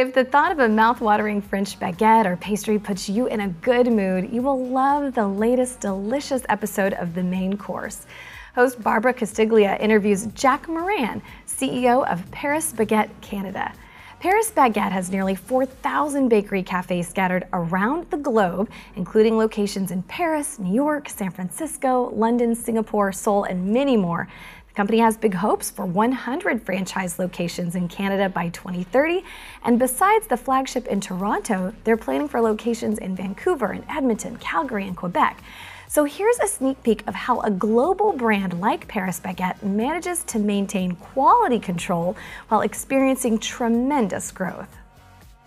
If the thought of a mouth-watering French baguette or pastry puts you in a good mood, you will love the latest delicious episode of The Main Course. Host Barbara Castiglia interviews Jack Moran, CEO of Paris Baguette Canada. Paris Baguette has nearly 4,000 bakery cafes scattered around the globe, including locations in Paris, New York, San Francisco, London, Singapore, Seoul, and many more company has big hopes for 100 franchise locations in Canada by 2030. And besides the flagship in Toronto, they're planning for locations in Vancouver and Edmonton, Calgary, and Quebec. So here's a sneak peek of how a global brand like Paris Baguette manages to maintain quality control while experiencing tremendous growth.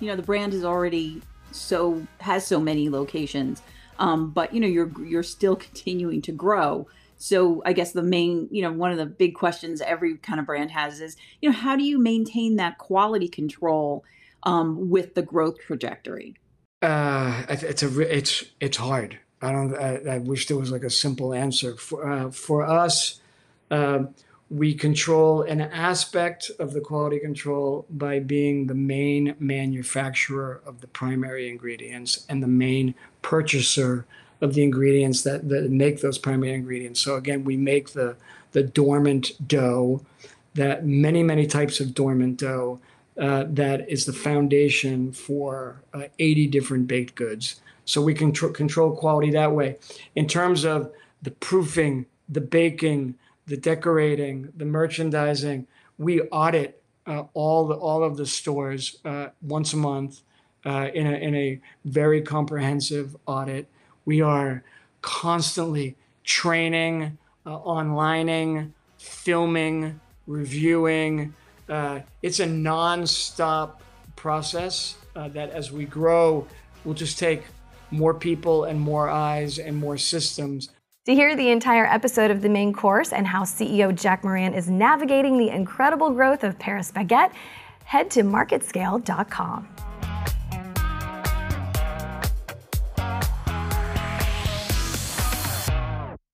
You know, the brand is already so has so many locations, um, but you know, you're you're still continuing to grow so i guess the main you know one of the big questions every kind of brand has is you know how do you maintain that quality control um, with the growth trajectory? Uh, it's a it's it's hard. I don't i, I wish there was like a simple answer. For uh, for us uh, we control an aspect of the quality control by being the main manufacturer of the primary ingredients and the main purchaser of the ingredients that, that make those primary ingredients. So again, we make the the dormant dough, that many many types of dormant dough. Uh, that is the foundation for uh, 80 different baked goods. So we can tr- control quality that way. In terms of the proofing, the baking, the decorating, the merchandising, we audit uh, all the, all of the stores uh, once a month uh, in a in a very comprehensive audit. We are constantly training, uh, onlining, filming, reviewing. Uh, it's a non-stop process uh, that as we grow, will just take more people and more eyes and more systems. To hear the entire episode of the main course and how CEO Jack Moran is navigating the incredible growth of Paris Baguette, head to marketscale.com.